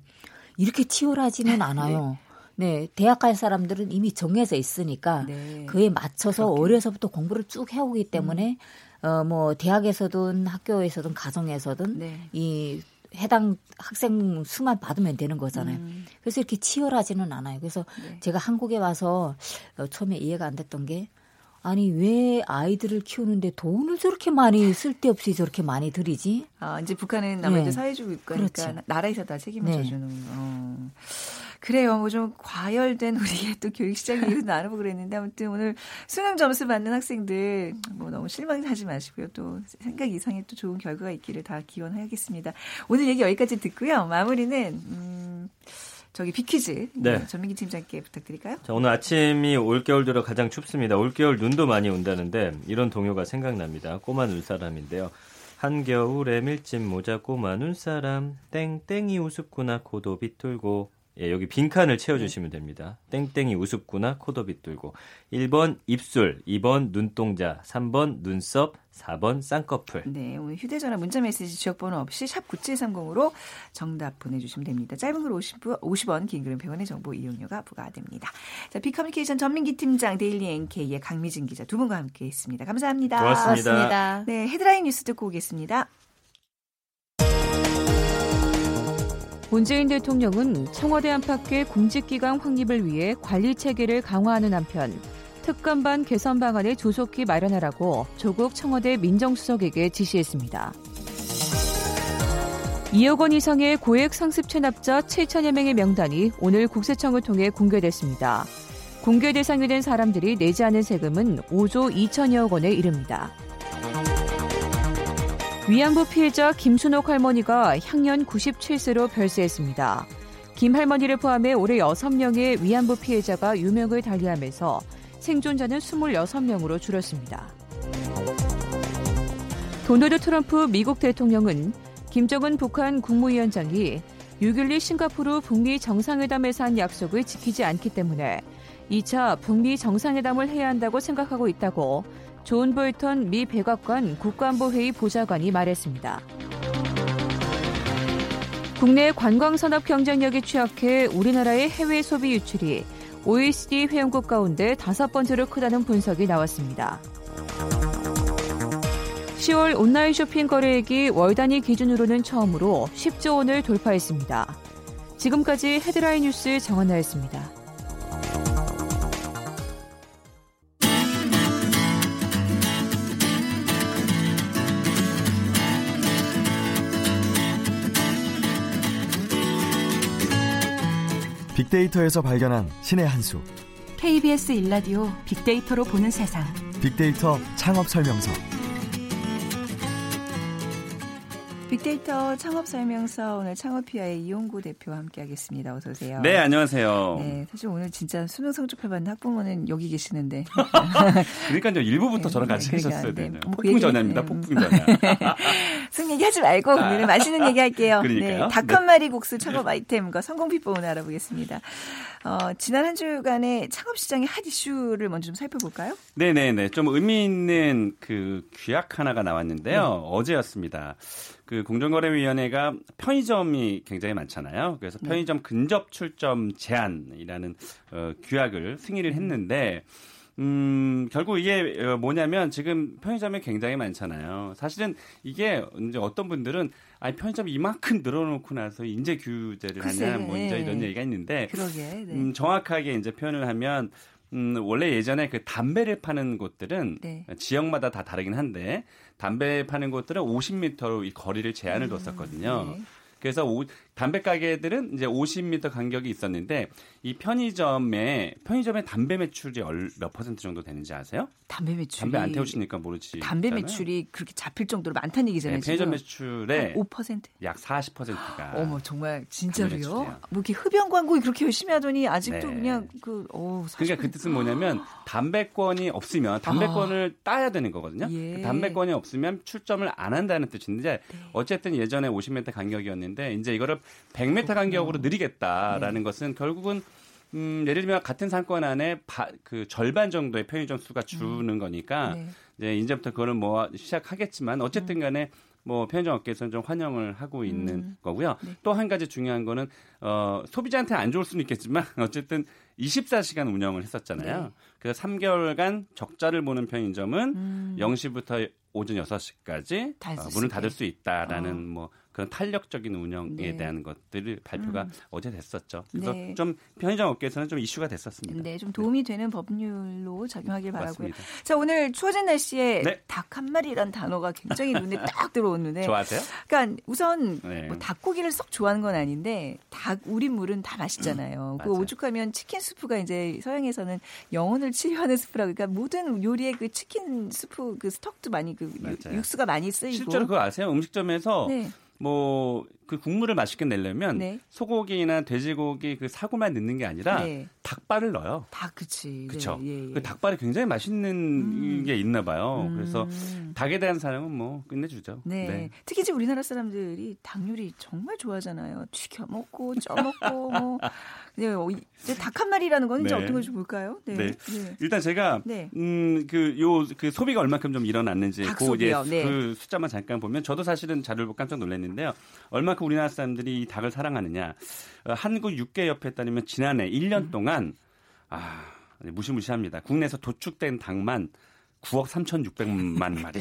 [SPEAKER 5] 이렇게 치열하지는 않아요. 네, 대학 갈 사람들은 이미 정해져 있으니까
[SPEAKER 1] 네.
[SPEAKER 5] 그에 맞춰서
[SPEAKER 1] 그렇게.
[SPEAKER 5] 어려서부터 공부를 쭉 해오기 때문에 어뭐 대학에서든 학교에서든 가정에서든
[SPEAKER 1] 네.
[SPEAKER 5] 이 해당 학생 수만 받으면 되는 거잖아요.
[SPEAKER 1] 음.
[SPEAKER 5] 그래서 이렇게 치열하지는 않아요. 그래서
[SPEAKER 1] 네.
[SPEAKER 5] 제가 한국에 와서 어, 처음에 이해가 안 됐던 게 아니 왜 아이들을 키우는데 돈을 저렇게 많이 쓸데없이 저렇게 많이 들이지?
[SPEAKER 1] 아 이제 북한은 아무래도
[SPEAKER 5] 네.
[SPEAKER 1] 사회주의 국가니까
[SPEAKER 5] 그렇죠.
[SPEAKER 1] 나라에서 다 책임을
[SPEAKER 5] 네.
[SPEAKER 1] 져주는. 어. 그래요. 뭐 좀 과열된 우리의 또 교육 시장 얘기도 나누고 그랬는데 아무튼 오늘 수능 점수 받는 학생들 뭐 너무 실망하지 마시고요. 또 생각 이상의 또 좋은 결과가 있기를 다 기원하겠습니다. 오늘 얘기 여기까지 듣고요. 마무리는 음. 저기 비퀴즈
[SPEAKER 4] 네.
[SPEAKER 1] 전민기 팀장께 부탁드릴까요?
[SPEAKER 4] 자, 오늘 아침이 올겨울 들어 가장 춥습니다. 올겨울 눈도 많이 온다는데 이런 동요가 생각납니다. 꼬마 눈사람인데요. 한겨울에 밀짚 모자 꼬마 눈사람 땡땡이 우습구나 코도 비뚤고 예, 여기 빈칸을 채워주시면 됩니다. 땡땡이 우습구나 코도 비뚤고 1번 입술, 2번 눈동자, 3번 눈썹, 4번 쌍꺼풀.
[SPEAKER 1] 네, 오늘 휴대전화 문자메시지 지역번호 없이 샵 9730으로 정답 보내주시면 됩니다. 짧은 글 50, 50원, 긴 글은 100원의 정보 이용료가 부과됩니다. 자, 비커뮤니케이션 전민기 팀장, 데일리 NK의 강미진 기자 두 분과 함께 했습니다. 감사합니다.
[SPEAKER 4] 고맙습니다.
[SPEAKER 5] 고맙습니다.
[SPEAKER 1] 네, 헤드라인 뉴스 듣고 오겠습니다.
[SPEAKER 6] 문재인 대통령은 청와대 안팎의 공직기강 확립을 위해 관리 체계를 강화하는 한편 특감반 개선 방안을 조속히 마련하라고 조국 청와대 민정수석에게 지시했습니다. 2억 원 이상의 고액 상습 체납자 7천여 명의 명단이 오늘 국세청을 통해 공개됐습니다. 공개 대상이 된 사람들이 내지 않은 세금은 5조 2천여억 원에 이릅니다. 위안부 피해자 김순옥 할머니가 향년 97세로 별세했습니다. 김 할머니를 포함해 올해 6명의 위안부 피해자가 유명을 달리하면서 생존자는 26명으로 줄었습니다. 도널드 트럼프 미국 대통령은 김정은 북한 국무위원장이 6.12 싱가포르 북미 정상회담에서 한 약속을 지키지 않기 때문에 2차 북미 정상회담을 해야 한다고 생각하고 있다고 존 볼턴 미 백악관 국가안보회의 보좌관이 말했습니다. 국내 관광산업 경쟁력이 취약해 우리나라의 해외 소비 유출이 OECD 회원국 가운데 다섯 번째로 크다는 분석이 나왔습니다. 10월 온라인 쇼핑 거래액이 월 단위 기준으로는 처음으로 10조 원을 돌파했습니다. 지금까지 헤드라인 뉴스 정한나였습니다.
[SPEAKER 7] 빅데이터에서 발견한 신의 한 수.
[SPEAKER 8] KBS 일라디오 빅데이터로 보는 세상.
[SPEAKER 7] 빅데이터 창업 설명서.
[SPEAKER 1] 빅데이터 창업 설명서 오늘 창업피아의 이용구 대표와 함께하겠습니다. 어서 오세요.
[SPEAKER 9] 네, 안녕하세요.
[SPEAKER 1] 네, 사실 오늘 진짜 수능 성적표받는 학부모는 여기 계시는데
[SPEAKER 9] 그러니까 이제 일부부터
[SPEAKER 1] 네,
[SPEAKER 9] 저랑 같이
[SPEAKER 1] 네, 그러니까,
[SPEAKER 9] 되네요.
[SPEAKER 1] 네, 뭐
[SPEAKER 9] 폭풍
[SPEAKER 1] 그
[SPEAKER 9] 전야입니다. 폭풍 전야.
[SPEAKER 1] 승 얘기 하지 말고 오늘은 맛있는 얘기 할게요.
[SPEAKER 9] 그러니까요.
[SPEAKER 1] 네, 닭한 마리 국수 창업 아이템과 성공 비법 오늘 알아보겠습니다. 어, 지난 한 주간의 창업 시장의 핫 이슈를 먼저 좀 살펴볼까요?
[SPEAKER 9] 네네네. 좀 의미 있는 그 규약 하나가 나왔는데요.
[SPEAKER 1] 네.
[SPEAKER 9] 어제였습니다. 그 공정거래위원회가 편의점이 굉장히 많잖아요. 그래서
[SPEAKER 1] 네.
[SPEAKER 9] 편의점 근접 출점 제한이라는 어, 규약을 승인을 했는데 음, 결국 이게 어, 뭐냐면 지금 편의점이 굉장히 많잖아요. 사실은 이게 이제 어떤 분들은 아니 편의점 이만큼 늘어놓고 나서 인재 규제를
[SPEAKER 1] 글쎄,
[SPEAKER 9] 하냐 뭐 이제
[SPEAKER 1] 네.
[SPEAKER 9] 이런 얘기가 있는데
[SPEAKER 1] 그러게. 네.
[SPEAKER 9] 음, 정확하게 이제 표현을 하면 음, 원래 예전에 그 담배를 파는 곳들은
[SPEAKER 1] 네.
[SPEAKER 9] 지역마다 다 다르긴 한데 담배 파는 곳들은 50m로 이 거리를 제한을
[SPEAKER 1] 음,
[SPEAKER 9] 뒀었거든요.
[SPEAKER 1] 네.
[SPEAKER 9] 그래서 오- 담배 가게들은 이제 50m 간격이 있었는데 이 편의점에 편의점의 담배 매출이 얼- 몇 퍼센트 정도 되는지 아세요?
[SPEAKER 1] 담배 매출이
[SPEAKER 9] 담배 안 태우시니까 모르지.
[SPEAKER 1] 담배 매출이 그렇게 잡힐 정도로 많다는 얘기잖아요.
[SPEAKER 9] 네, 편의점. 매출의
[SPEAKER 1] 5%?
[SPEAKER 9] 약 40%가
[SPEAKER 1] 어머 정말 진짜로요? 뭐 이렇게 흡연 광고 그렇게 열심히 하더니 아직도
[SPEAKER 9] 네.
[SPEAKER 1] 그냥 그 어,
[SPEAKER 9] 그러니까 그 뜻은 뭐냐면 담배권이 없으면 담배권을 따야 되는 거거든요.
[SPEAKER 1] 아. 예.
[SPEAKER 9] 그 담배권이 없으면 출점을 안 한다는 뜻인데
[SPEAKER 1] 네.
[SPEAKER 9] 어쨌든 예전에 50m 간격이었는데 이제 이거를 100m 간격으로 늘리겠다라는
[SPEAKER 1] 네.
[SPEAKER 9] 것은 결국은 음, 예를 들면 같은 상권 안에 바, 그 절반 정도의 편의점 수가 주는 거니까
[SPEAKER 1] 네.
[SPEAKER 9] 이제 이제부터 그거를 뭐 시작하겠지만 어쨌든 간에 뭐 편의점 업계에서는 좀 환영을 하고 있는
[SPEAKER 1] 음.
[SPEAKER 9] 거고요.
[SPEAKER 1] 네.
[SPEAKER 9] 또한 가지 중요한 거는 어 소비자한테 안 좋을 수는 있겠지만 어쨌든 24시간 운영을 했었잖아요.
[SPEAKER 1] 네.
[SPEAKER 9] 그래서 3개월간 적자를 보는 편의점은
[SPEAKER 1] 음.
[SPEAKER 9] 0시부터 오전 6시까지
[SPEAKER 1] 닫을
[SPEAKER 9] 어,
[SPEAKER 1] 수
[SPEAKER 9] 문을. 닫을 수 있다라는
[SPEAKER 1] 어.
[SPEAKER 9] 뭐 그런 탄력적인 운영에
[SPEAKER 1] 네.
[SPEAKER 9] 대한 것들을 발표가
[SPEAKER 1] 음.
[SPEAKER 9] 어제 됐었죠. 그래서
[SPEAKER 1] 네.
[SPEAKER 9] 좀 편의점 업계에서는 좀 이슈가 됐었습니다.
[SPEAKER 1] 네, 좀 도움이 되는 법률로 작용하길 바라고요.
[SPEAKER 9] 맞습니다.
[SPEAKER 1] 자, 오늘 추워진 날씨에
[SPEAKER 9] 네.
[SPEAKER 1] 닭한 마리란 단어가 굉장히 눈에 딱 들어오는데
[SPEAKER 9] 좋아하세요?
[SPEAKER 1] 그러니까 우선
[SPEAKER 9] 네.
[SPEAKER 1] 뭐 닭고기를 썩 좋아하는 건 아닌데 닭 우린 물은 다 맛있잖아요. 그
[SPEAKER 9] 맞아요.
[SPEAKER 1] 오죽하면 치킨 수프가 이제 서양에서는 영혼을 치유하는 스프라고 그러니까 모든 요리에 그 치킨 수프 그 스톡도 많이 그 유-
[SPEAKER 9] 맞아요.
[SPEAKER 1] 육수가 많이 쓰이고
[SPEAKER 9] 실제로 그거 아세요? 음식점에서
[SPEAKER 1] 네.
[SPEAKER 9] 뭐 그 국물을 맛있게 내려면
[SPEAKER 1] 네.
[SPEAKER 9] 소고기나 돼지고기 그 사고만 넣는 게 아니라
[SPEAKER 1] 네.
[SPEAKER 9] 닭발을 넣어요.
[SPEAKER 1] 다 그치.
[SPEAKER 9] 그렇죠.
[SPEAKER 1] 네, 예, 예.
[SPEAKER 9] 그 닭발이 굉장히 맛있는
[SPEAKER 1] 음.
[SPEAKER 9] 게 있나 봐요.
[SPEAKER 1] 음.
[SPEAKER 9] 그래서 닭에 대한 사랑은 뭐 끝내주죠.
[SPEAKER 1] 네. 특히 이제 우리나라 사람들이 닭 요리 정말 좋아하잖아요. 튀겨 먹고 쪄 먹고 뭐. 네, 어, 이제 닭 한 마리라는 건 이제
[SPEAKER 9] 네.
[SPEAKER 1] 어떤 건지 볼까요? 네.
[SPEAKER 9] 네.
[SPEAKER 1] 네.
[SPEAKER 9] 일단 제가
[SPEAKER 1] 네.
[SPEAKER 9] 음그요 그 소비가 얼마큼 좀 일어났는지
[SPEAKER 1] 닭
[SPEAKER 9] 그. 예,
[SPEAKER 1] 네.
[SPEAKER 9] 그 숫자만 잠깐 보면 저도 사실은 자료를 보고 깜짝 놀랐는데요. 얼마 큼 우리나라 사람들이 이 닭을 사랑하느냐. 어, 한국 육계협회에 따르면 지난해 1년
[SPEAKER 1] 음.
[SPEAKER 9] 동안 아 무시무시합니다. 국내에서 도축된 닭만 9억 3,600만 마리.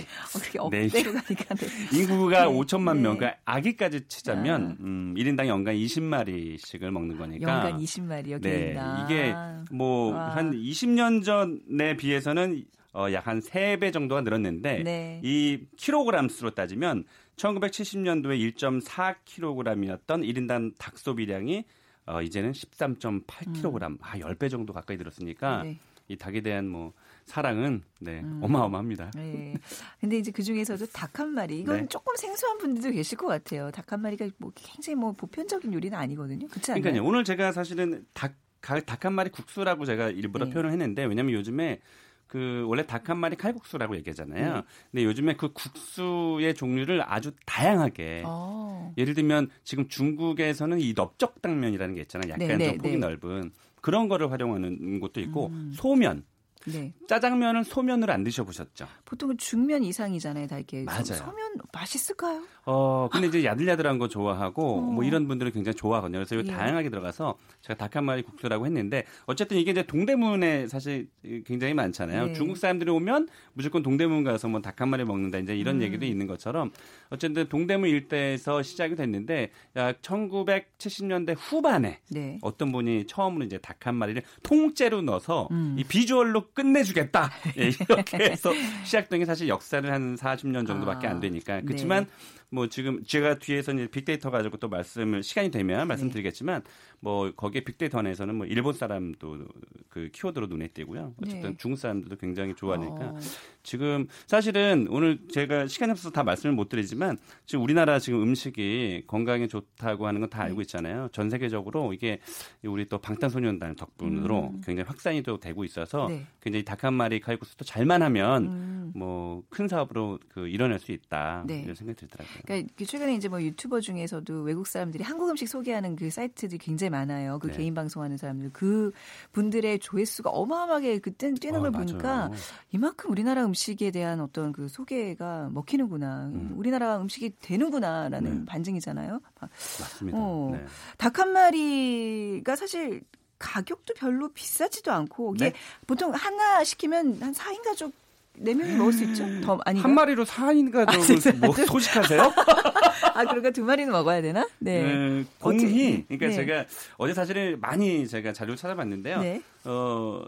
[SPEAKER 1] 어,
[SPEAKER 9] 네.
[SPEAKER 1] 억대로 가니까. 네.
[SPEAKER 9] 인구가
[SPEAKER 1] 네.
[SPEAKER 9] 5천만
[SPEAKER 1] 네.
[SPEAKER 9] 명, 그러니까 아기까지 치자면
[SPEAKER 1] 아.
[SPEAKER 9] 음, 1인당 연간 20마리씩을 먹는 거니까.
[SPEAKER 1] 연간 20마리요,
[SPEAKER 9] 네,
[SPEAKER 1] 개인당.
[SPEAKER 9] 이게 뭐
[SPEAKER 1] 와.
[SPEAKER 9] 한 20년 전에 비해서는 어, 약 한 3배 정도가 늘었는데
[SPEAKER 1] 네.
[SPEAKER 9] 이 킬로그램 수로 따지면 1970년도에 1.4kg이었던 1인당 닭 소비량이 어, 이제는 13.8kg, 아 10배 정도 가까이 늘었으니까
[SPEAKER 1] 음. 네.
[SPEAKER 9] 이 닭에 대한 뭐 사랑은 네,
[SPEAKER 1] 음.
[SPEAKER 9] 어마어마합니다.
[SPEAKER 1] 네. 근데 이제 그 중에서도 닭 한 마리 이건
[SPEAKER 9] 네.
[SPEAKER 1] 조금 생소한 분들도 계실 것 같아요. 닭 한 마리가 뭐 굉장히 뭐 보편적인 요리는 아니거든요. 그렇지 않나요?
[SPEAKER 9] 그러니까요. 오늘 제가 사실은 닭 닭 한 마리 국수라고 제가 일부러
[SPEAKER 1] 네.
[SPEAKER 9] 표현을 했는데 왜냐면 요즘에 그 원래 닭 한 마리 칼국수라고 얘기하잖아요.
[SPEAKER 1] 네.
[SPEAKER 9] 근데 요즘에 그 국수의 종류를 아주 다양하게
[SPEAKER 1] 어.
[SPEAKER 9] 예를 들면 지금 중국에서는 이 넓적 당면이라는 게 있잖아요. 약간
[SPEAKER 1] 네, 네,
[SPEAKER 9] 좀 폭이
[SPEAKER 1] 네.
[SPEAKER 9] 넓은 그런 거를 활용하는 곳도 있고
[SPEAKER 1] 음.
[SPEAKER 9] 소면
[SPEAKER 1] 네.
[SPEAKER 9] 짜장면은 소면으로 안 드셔보셨죠?
[SPEAKER 1] 보통은 중면 이상이잖아요, 다 이렇게.
[SPEAKER 9] 맞아요.
[SPEAKER 1] 소- 소면 맛있을까요?
[SPEAKER 9] 어, 근데 이제 야들야들한 거 좋아하고
[SPEAKER 1] 어.
[SPEAKER 9] 뭐 이런 분들은 굉장히 좋아하거든요. 그래서
[SPEAKER 1] 예.
[SPEAKER 9] 다양하게 들어가서 제가 닭 한 마리 국수라고 했는데 어쨌든 이게 이제 동대문에 사실 굉장히 많잖아요.
[SPEAKER 1] 네.
[SPEAKER 9] 중국 사람들이 오면 무조건 동대문 가서 뭐 닭 한 마리 먹는다 이제 이런
[SPEAKER 1] 음.
[SPEAKER 9] 얘기도 있는 것처럼 어쨌든 동대문 일대에서 시작이 됐는데 약 1970년대 후반에
[SPEAKER 1] 네.
[SPEAKER 9] 어떤 분이 처음으로 이제 닭 한 마리를 통째로 넣어서
[SPEAKER 1] 음.
[SPEAKER 9] 이 비주얼로 끝내주겠다 예, 이렇게 해서 시작된 게 사실 역사를 한 40년 정도밖에
[SPEAKER 1] 아,
[SPEAKER 9] 안 되니까
[SPEAKER 1] 네.
[SPEAKER 9] 그렇지만 뭐 지금 제가 뒤에서 이제 빅데이터 가지고 또 말씀을 시간이 되면 말씀드리겠지만 뭐 거기에 빅데이터 안에서는 뭐 일본 사람도 그 키워드로 눈에 띄고요. 어쨌든
[SPEAKER 1] 네.
[SPEAKER 9] 중국 사람들도 굉장히 좋아하니까
[SPEAKER 1] 어.
[SPEAKER 9] 지금 사실은 오늘 제가 시간이 없어서 다 말씀을 못 드리지만 지금 우리나라 지금 음식이 건강에 좋다고 하는 건 다 알고 있잖아요. 전 세계적으로 이게 우리 또 방탄소년단 덕분으로
[SPEAKER 1] 음.
[SPEAKER 9] 굉장히 확산이 또 되고 있어서
[SPEAKER 1] 네.
[SPEAKER 9] 굉장히 닭 한 마리 칼국수도 잘만 하면
[SPEAKER 1] 음.
[SPEAKER 9] 뭐큰 사업으로 그 일어날 수 있다
[SPEAKER 1] 네.
[SPEAKER 9] 이런 생각이 들더라고요.
[SPEAKER 1] 그러니까 그 최근에 이제 뭐 유튜버 중에서도 외국 사람들이 한국 음식 소개하는 그 사이트들이 굉장히 많아요. 그
[SPEAKER 9] 네.
[SPEAKER 1] 개인 방송하는 사람들 그 분들의 조회수가 어마어마하게 그때 뛰는
[SPEAKER 9] 어,
[SPEAKER 1] 걸
[SPEAKER 9] 맞아요.
[SPEAKER 1] 보니까 이만큼 우리나라 음식에 대한 어떤 그 소개가 먹히는구나.
[SPEAKER 9] 음.
[SPEAKER 1] 우리나라 음식이 되는구나라는
[SPEAKER 9] 네.
[SPEAKER 1] 반증이잖아요.
[SPEAKER 9] 맞습니다.
[SPEAKER 1] 어.
[SPEAKER 9] 네.
[SPEAKER 1] 닭한 마리가 사실 가격도 별로 비싸지도 않고 이게
[SPEAKER 9] 네.
[SPEAKER 1] 보통 하나 시키면 한 4인 가족 4명이 먹을 수 있죠? 더 아니
[SPEAKER 9] 한 마리로 4인 가족을 뭐 소식하세요?
[SPEAKER 1] 아, 그러니까 두 마리는 먹어야 되나? 네.
[SPEAKER 9] 네,
[SPEAKER 1] 어떻게-
[SPEAKER 9] 공이 그러니까
[SPEAKER 1] 네.
[SPEAKER 9] 제가 어제 사실은 많이 제가 자료를 찾아봤는데요.
[SPEAKER 1] 네.
[SPEAKER 9] 어,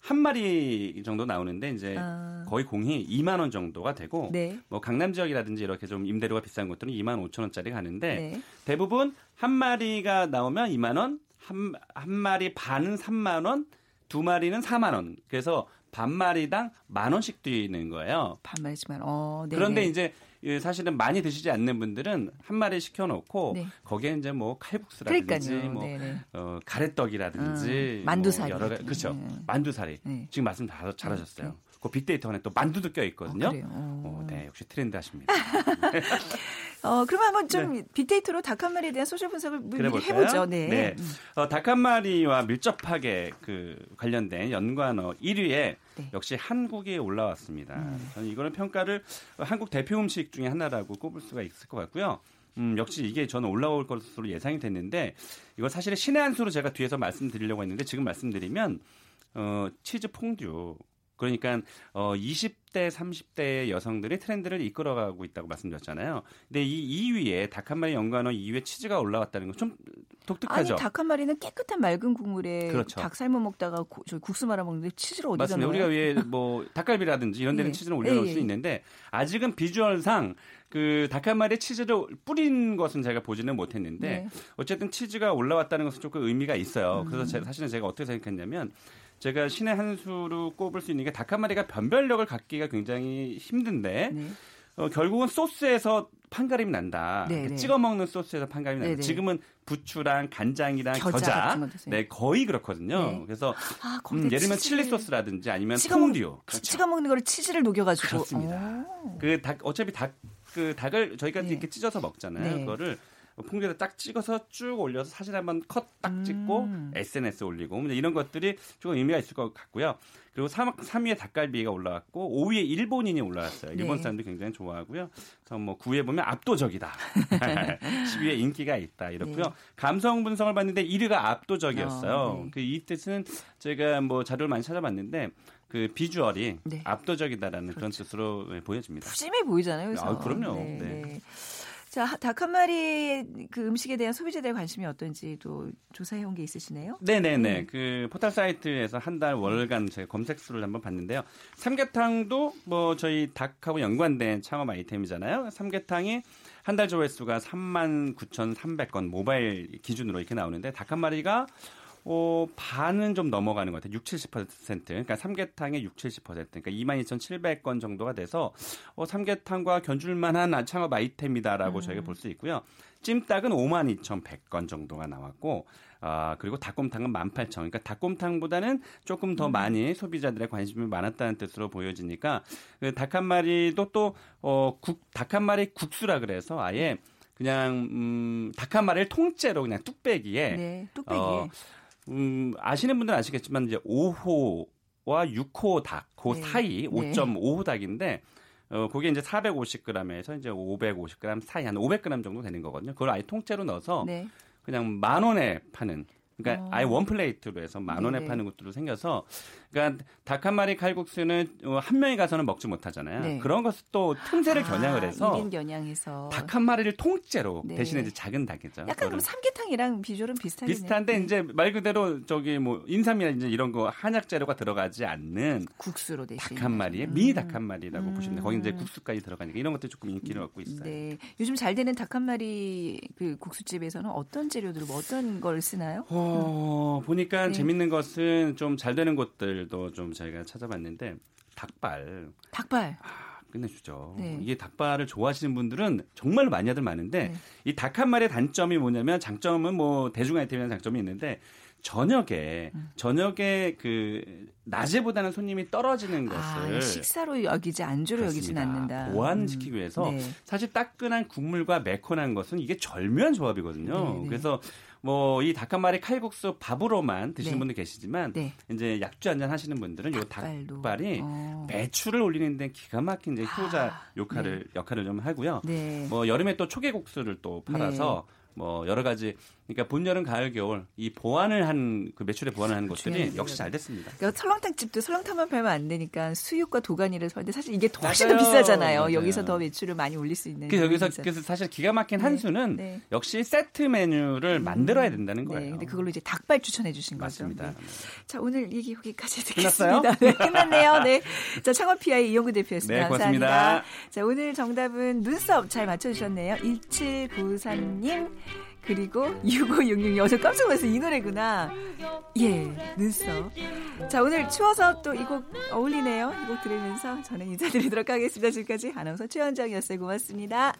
[SPEAKER 9] 한 마리 정도 나오는데 이제
[SPEAKER 1] 아.
[SPEAKER 9] 거의 공이 2만 원 정도가 되고
[SPEAKER 1] 네.
[SPEAKER 9] 뭐 강남 지역이라든지 이렇게 좀 임대료가 비싼 것들은 2만 5천 원짜리 가는데
[SPEAKER 1] 네.
[SPEAKER 9] 대부분 한 마리가 나오면 2만 원, 한, 한 마리 반은 3만 원, 두 마리는 4만 원. 그래서 반 마리당 만 원씩 뛰는 거예요.
[SPEAKER 1] 반 마리지만 어, 네.
[SPEAKER 9] 그런데 이제 예, 사실은 많이 드시지 않는 분들은 한 마리 시켜놓고
[SPEAKER 1] 네.
[SPEAKER 9] 거기에 이제 뭐 칼국수라든지
[SPEAKER 1] 그러니까요.
[SPEAKER 9] 뭐
[SPEAKER 1] 네네.
[SPEAKER 9] 어, 가래떡이라든지
[SPEAKER 1] 음, 만두사리.
[SPEAKER 9] 뭐 여러 가지 그렇죠.
[SPEAKER 1] 네.
[SPEAKER 9] 만두사리.
[SPEAKER 1] 네.
[SPEAKER 9] 지금 말씀 다 잘하셨어요. 그 빅데이터 안에 또 만두도 껴 있거든요.
[SPEAKER 1] 어, 그래요. 어.
[SPEAKER 9] 어, 네, 역시 트렌드 하십니다.
[SPEAKER 1] 어, 그러면 한번 좀 빅데이터로 닭 한 마리에 대한 소셜 분석을 미리
[SPEAKER 9] 네.
[SPEAKER 1] 해보죠. 네. 음.
[SPEAKER 9] 어, 닭 한 마리와 밀접하게 그 관련된 연관어 1위에
[SPEAKER 1] 네.
[SPEAKER 9] 역시 한국이 올라왔습니다.
[SPEAKER 1] 음.
[SPEAKER 9] 저는 이거는 평가를 한국 대표 음식 중에 하나라고 꼽을 수가 있을 것 같고요. 음, 역시 이게 저는 올라올 것으로 예상이 됐는데 이거 사실은 신의 한 수로 제가 뒤에서 말씀드리려고 했는데 지금 말씀드리면 어, 치즈 퐁듀 그러니까 어20 20대, 30대의 여성들이 트렌드를 이끌어가고 있다고 말씀드렸잖아요. 근데 이 2위에 닭 한 마리 연관어 2위에 치즈가 올라왔다는 건 좀 독특하죠.
[SPEAKER 1] 아니 닭 한 마리는 깨끗한 맑은 국물에
[SPEAKER 9] 그렇죠.
[SPEAKER 1] 닭 삶아 먹다가 고, 저 국수 말아 먹는데 치즈를 어디다
[SPEAKER 9] 맞습니다.
[SPEAKER 1] 넣어요?
[SPEAKER 9] 우리가 왜뭐 닭갈비라든지 이런 데는
[SPEAKER 1] 예.
[SPEAKER 9] 치즈를 올려놓을
[SPEAKER 1] 예,
[SPEAKER 9] 수
[SPEAKER 1] 예.
[SPEAKER 9] 있는데 아직은 비주얼상 그 닭 한 마리에 치즈를 뿌린 것은 제가 보지는 못했는데
[SPEAKER 1] 네.
[SPEAKER 9] 어쨌든 치즈가 올라왔다는 것은 조금 의미가 있어요.
[SPEAKER 1] 음.
[SPEAKER 9] 그래서 제- 사실은 제가 어떻게 생각했냐면 제가 신의 한 수로 꼽을 수 있는 게 닭 한 마리가 변별력을 갖기가 굉장히 힘든데
[SPEAKER 1] 네.
[SPEAKER 9] 어, 결국은 소스에서 판가름이 난다.
[SPEAKER 1] 네,
[SPEAKER 9] 그
[SPEAKER 1] 네.
[SPEAKER 9] 찍어 먹는 소스에서 판가름이 난다.
[SPEAKER 1] 네, 네.
[SPEAKER 9] 지금은 부추랑 간장이랑
[SPEAKER 1] 겨자
[SPEAKER 9] 겨자. 네 거의 그렇거든요.
[SPEAKER 1] 네.
[SPEAKER 9] 그래서
[SPEAKER 1] 아,
[SPEAKER 9] 음, 예를 들면 칠리 소스라든지 아니면
[SPEAKER 1] 찍어 먹-
[SPEAKER 9] 퐁듀.
[SPEAKER 1] 치- 찍어 먹는 거를 치즈를 녹여가지고
[SPEAKER 9] 그렇습니다.
[SPEAKER 1] 오.
[SPEAKER 9] 그닭 어차피 닭 그 닭을 저희가
[SPEAKER 1] 네.
[SPEAKER 9] 이렇게 찢어서 먹잖아요.
[SPEAKER 1] 네.
[SPEAKER 9] 그거를 퐁듀에다 딱 찍어서 쭉 올려서 사진 한번 컷 딱 찍고
[SPEAKER 1] 음.
[SPEAKER 9] SNS 올리고 뭐 이런 것들이 조금 의미가 있을 것 같고요. 그리고 3, 3위에 닭갈비가 올라왔고 5위에 일본인이 올라왔어요. 일본
[SPEAKER 1] 네.
[SPEAKER 9] 사람들이 굉장히 좋아하고요. 그래서 뭐 9위에 보면 압도적이다. 10위에 인기가 있다. 이렇고요.
[SPEAKER 1] 네.
[SPEAKER 9] 감성 분석을 봤는데 1위가 압도적이었어요.
[SPEAKER 1] 어, 네.
[SPEAKER 9] 그이 뜻은 제가 뭐 자료를 많이 찾아봤는데 그 비주얼이
[SPEAKER 1] 네.
[SPEAKER 9] 압도적이다라는 그런 뜻으로 네, 보여집니다.
[SPEAKER 1] 푸짐해 보이잖아요. 그래서.
[SPEAKER 9] 아, 그럼요. 네.
[SPEAKER 1] 자, 닭 한 마리 그 음식에 대한 소비자들의 관심이 어떤지 또 조사해 온 게 있으시네요.
[SPEAKER 9] 네네네. 그 포털 사이트에서 한 달 월간 제가 검색 수를 한번 봤는데요. 삼계탕도 뭐 저희 닭하고 연관된 창업 아이템이잖아요. 삼계탕이 한 달 조회수가 39,300건 모바일 기준으로 이렇게 나오는데 닭 한 마리가 어, 반은 좀 넘어가는 것 같아요. 6, 70%. 그러니까 삼계탕의 6, 70%. 그러니까 22,700건 정도가 돼서 어, 삼계탕과 견줄만한 창업 아이템이다라고 저희가 볼 수 있고요. 찜닭은 52,100건 정도가 나왔고 아, 그리고 닭곰탕은 18,000. 그러니까 닭곰탕보다는 조금 더 많이 소비자들의 관심이 많았다는 뜻으로 보여지니까 그닭한 마리도 또 어, 국, 닭 한 마리 국수라 그래서 아예 그냥 음, 닭 한 마리를 통째로 그냥 뚝배기에
[SPEAKER 1] 네, 뚝배기.
[SPEAKER 9] 어, 음, 아시는 분들은 아시겠지만 이제 5호와 6호 닭, 그
[SPEAKER 1] 네.
[SPEAKER 9] 사이
[SPEAKER 1] 네.
[SPEAKER 9] 5.5호 닭인데 어, 그게 이제 450g에서 이제 550g 사이 한 500g 정도 되는 거거든요. 그걸 아예 통째로 넣어서
[SPEAKER 1] 네.
[SPEAKER 9] 그냥 만 원에 파는 그러니까
[SPEAKER 1] 어.
[SPEAKER 9] 아예 one plate로 해서 만 원에
[SPEAKER 1] 네네.
[SPEAKER 9] 파는 것들로 생겨서 그러니까 닭 한 마리 칼국수는 어, 한 명이 가서는 먹지 못하잖아요.
[SPEAKER 1] 네.
[SPEAKER 9] 그런 것을 또 틈새를 겨냥을
[SPEAKER 1] 아,
[SPEAKER 9] 해서
[SPEAKER 1] 1인 겨냥해서
[SPEAKER 9] 닭 한 마리를 통째로
[SPEAKER 1] 네.
[SPEAKER 9] 대신에 이제 작은 닭이죠.
[SPEAKER 1] 약간. 그럼 삼계탕이랑 비주얼은 비슷하겠네요.
[SPEAKER 9] 비슷한데
[SPEAKER 1] 네.
[SPEAKER 9] 이제 말 그대로 저기 뭐 인삼이나 이제 이런 거 한약 재료가 들어가지 않는
[SPEAKER 1] 국수로 대신
[SPEAKER 9] 닭 한 마리에
[SPEAKER 1] 음.
[SPEAKER 9] 미니 닭한 마리라고
[SPEAKER 1] 음.
[SPEAKER 9] 보시면 돼요. 거기 이제 국수까지 들어가니까 이런 것도 조금 인기를 얻고 있어요.
[SPEAKER 1] 네. 요즘 잘 되는 닭 한 마리 그 국수집에서는 어떤 재료들 뭐 어떤 걸 쓰나요?
[SPEAKER 9] 어, 보니까
[SPEAKER 1] 네.
[SPEAKER 9] 재밌는 것은 좀 잘 되는 곳들 도 좀 저희가 찾아봤는데 닭발
[SPEAKER 1] 닭발.
[SPEAKER 9] 아, 끝내주죠.
[SPEAKER 1] 네.
[SPEAKER 9] 이게 닭발을 좋아하시는 분들은 정말 많이들 많은데
[SPEAKER 1] 네.
[SPEAKER 9] 이닭 한 마리의 단점이 뭐냐면 장점은 뭐 대중 아이템이라는 장점이 있는데 저녁에
[SPEAKER 1] 음.
[SPEAKER 9] 저녁에 그 낮에보다는 손님이 떨어지는 것을
[SPEAKER 1] 아, 식사로 여기지 안주로 여기진. 않는다.
[SPEAKER 9] 보완시키기 위해서
[SPEAKER 1] 네.
[SPEAKER 9] 사실 따끈한 국물과 매콤한 것은 이게 절묘한 조합이거든요.
[SPEAKER 1] 네, 네.
[SPEAKER 9] 그래서 뭐 이 닭 한 마리 칼국수 밥으로만 드시는
[SPEAKER 1] 네.
[SPEAKER 9] 분들 계시지만
[SPEAKER 1] 네.
[SPEAKER 9] 이제 약주 한 잔 하시는 분들은 요. 닭발이
[SPEAKER 1] 어.
[SPEAKER 9] 매출을 올리는 데 기가 막힌 이제 효자
[SPEAKER 1] 아,
[SPEAKER 9] 역할을 역할을 좀 하고요.
[SPEAKER 1] 네.
[SPEAKER 9] 뭐 여름에 또 초계국수를 또 팔아서 뭐 여러 가지 그러니까 본 여름 가을 겨울 이 보완을 한 그 매출에 보완을 하는 것들이
[SPEAKER 1] 중요해요.
[SPEAKER 9] 역시 잘 됐습니다.
[SPEAKER 1] 그러니까 설렁탕 집도 설렁탕만 팔면 안 되니까 수육과 도가니를 설는데 사실 이게 더 훨씬. 더 비싸잖아요.
[SPEAKER 9] 맞아요.
[SPEAKER 1] 여기서 더 매출을 많이 올릴 수 있는.
[SPEAKER 9] 그래서 여기서
[SPEAKER 1] 부분이잖아요.
[SPEAKER 9] 그래서 사실 기가 막힌
[SPEAKER 1] 네.
[SPEAKER 9] 한 수는
[SPEAKER 1] 네.
[SPEAKER 9] 역시 세트 메뉴를 만들어야 된다는 거예요.
[SPEAKER 1] 네, 근데 그걸로 이제 닭발 추천해 주신 거죠.
[SPEAKER 9] 맞습니다.
[SPEAKER 1] 네. 자, 오늘 얘기 여기까지? 듣겠습니다. 네, 끝났네요. 네. 자, 창업 PI 이용구 대표였습니다.
[SPEAKER 9] 네,
[SPEAKER 1] 감사합니다.
[SPEAKER 9] 고맙습니다.
[SPEAKER 1] 자, 오늘 정답은 눈썹 잘 맞춰주셨네요. 1793님. 그리고 6566 여기서 깜짝 놀랐어요. 이 노래구나. 예, 눈썹. 자, 오늘 추워서 또 이 곡 어울리네요. 이 곡 들으면서 저는 인사드리도록 하겠습니다. 지금까지 아나운서 최현정이었어요. 고맙습니다.